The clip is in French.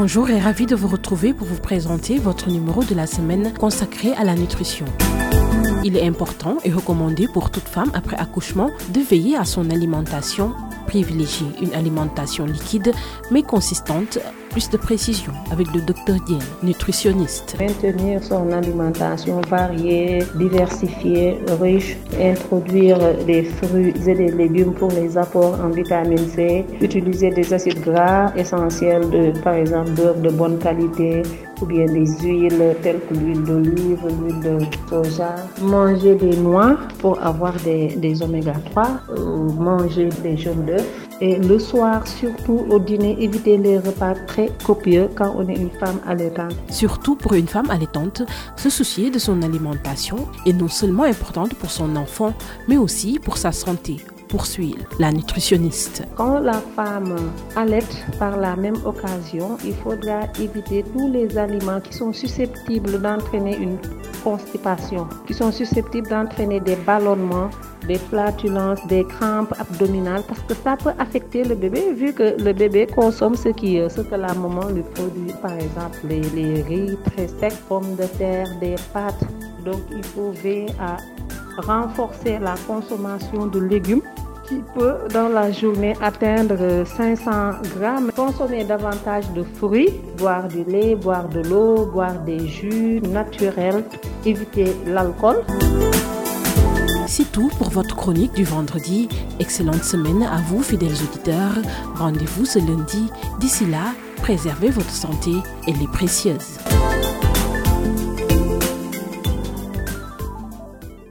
Bonjour et ravi de vous retrouver pour vous présenter votre numéro de la semaine consacré à la nutrition. Il est important et recommandé pour toute femme après accouchement de veiller à son alimentation privilégier une alimentation liquide mais consistante. Plus de précision avec le docteur Dien, nutritionniste. Maintenir son alimentation variée, diversifiée, riche, introduire des fruits et des légumes pour les apports en vitamine C, utiliser des acides gras essentiels, de, par exemple beurre de bonne qualité, ou bien des huiles telles que l'huile d'olive, l'huile de soja. Manger des noix pour avoir des, des oméga 3, ou manger des jaunes d'œufs. Et le soir, surtout au dîner, éviter les repas très copieux quand on est une femme allaitante. Surtout pour une femme allaitante, se soucier de son alimentation est non seulement importante pour son enfant, mais aussi pour sa santé poursuit la nutritionniste. Quand la femme allaite par la même occasion, il faudra éviter tous les aliments qui sont susceptibles d'entraîner une constipation, qui sont susceptibles d'entraîner des ballonnements, des flatulences, des crampes abdominales, parce que ça peut affecter le bébé vu que le bébé consomme ce, qui, ce que la maman lui produit, par exemple les, riz très secs, pommes de terre, des pâtes. Donc il faut veiller à renforcer la consommation de légumes qui peut dans la journée atteindre 500 grammes. Consommer davantage de fruits, boire du lait, boire de l'eau, boire des jus naturels, éviter l'alcool. C'est tout pour votre chronique du vendredi. Excellente semaine à vous, fidèles auditeurs. Rendez-vous ce lundi. D'ici là, préservez votre santé, elle est précieuse.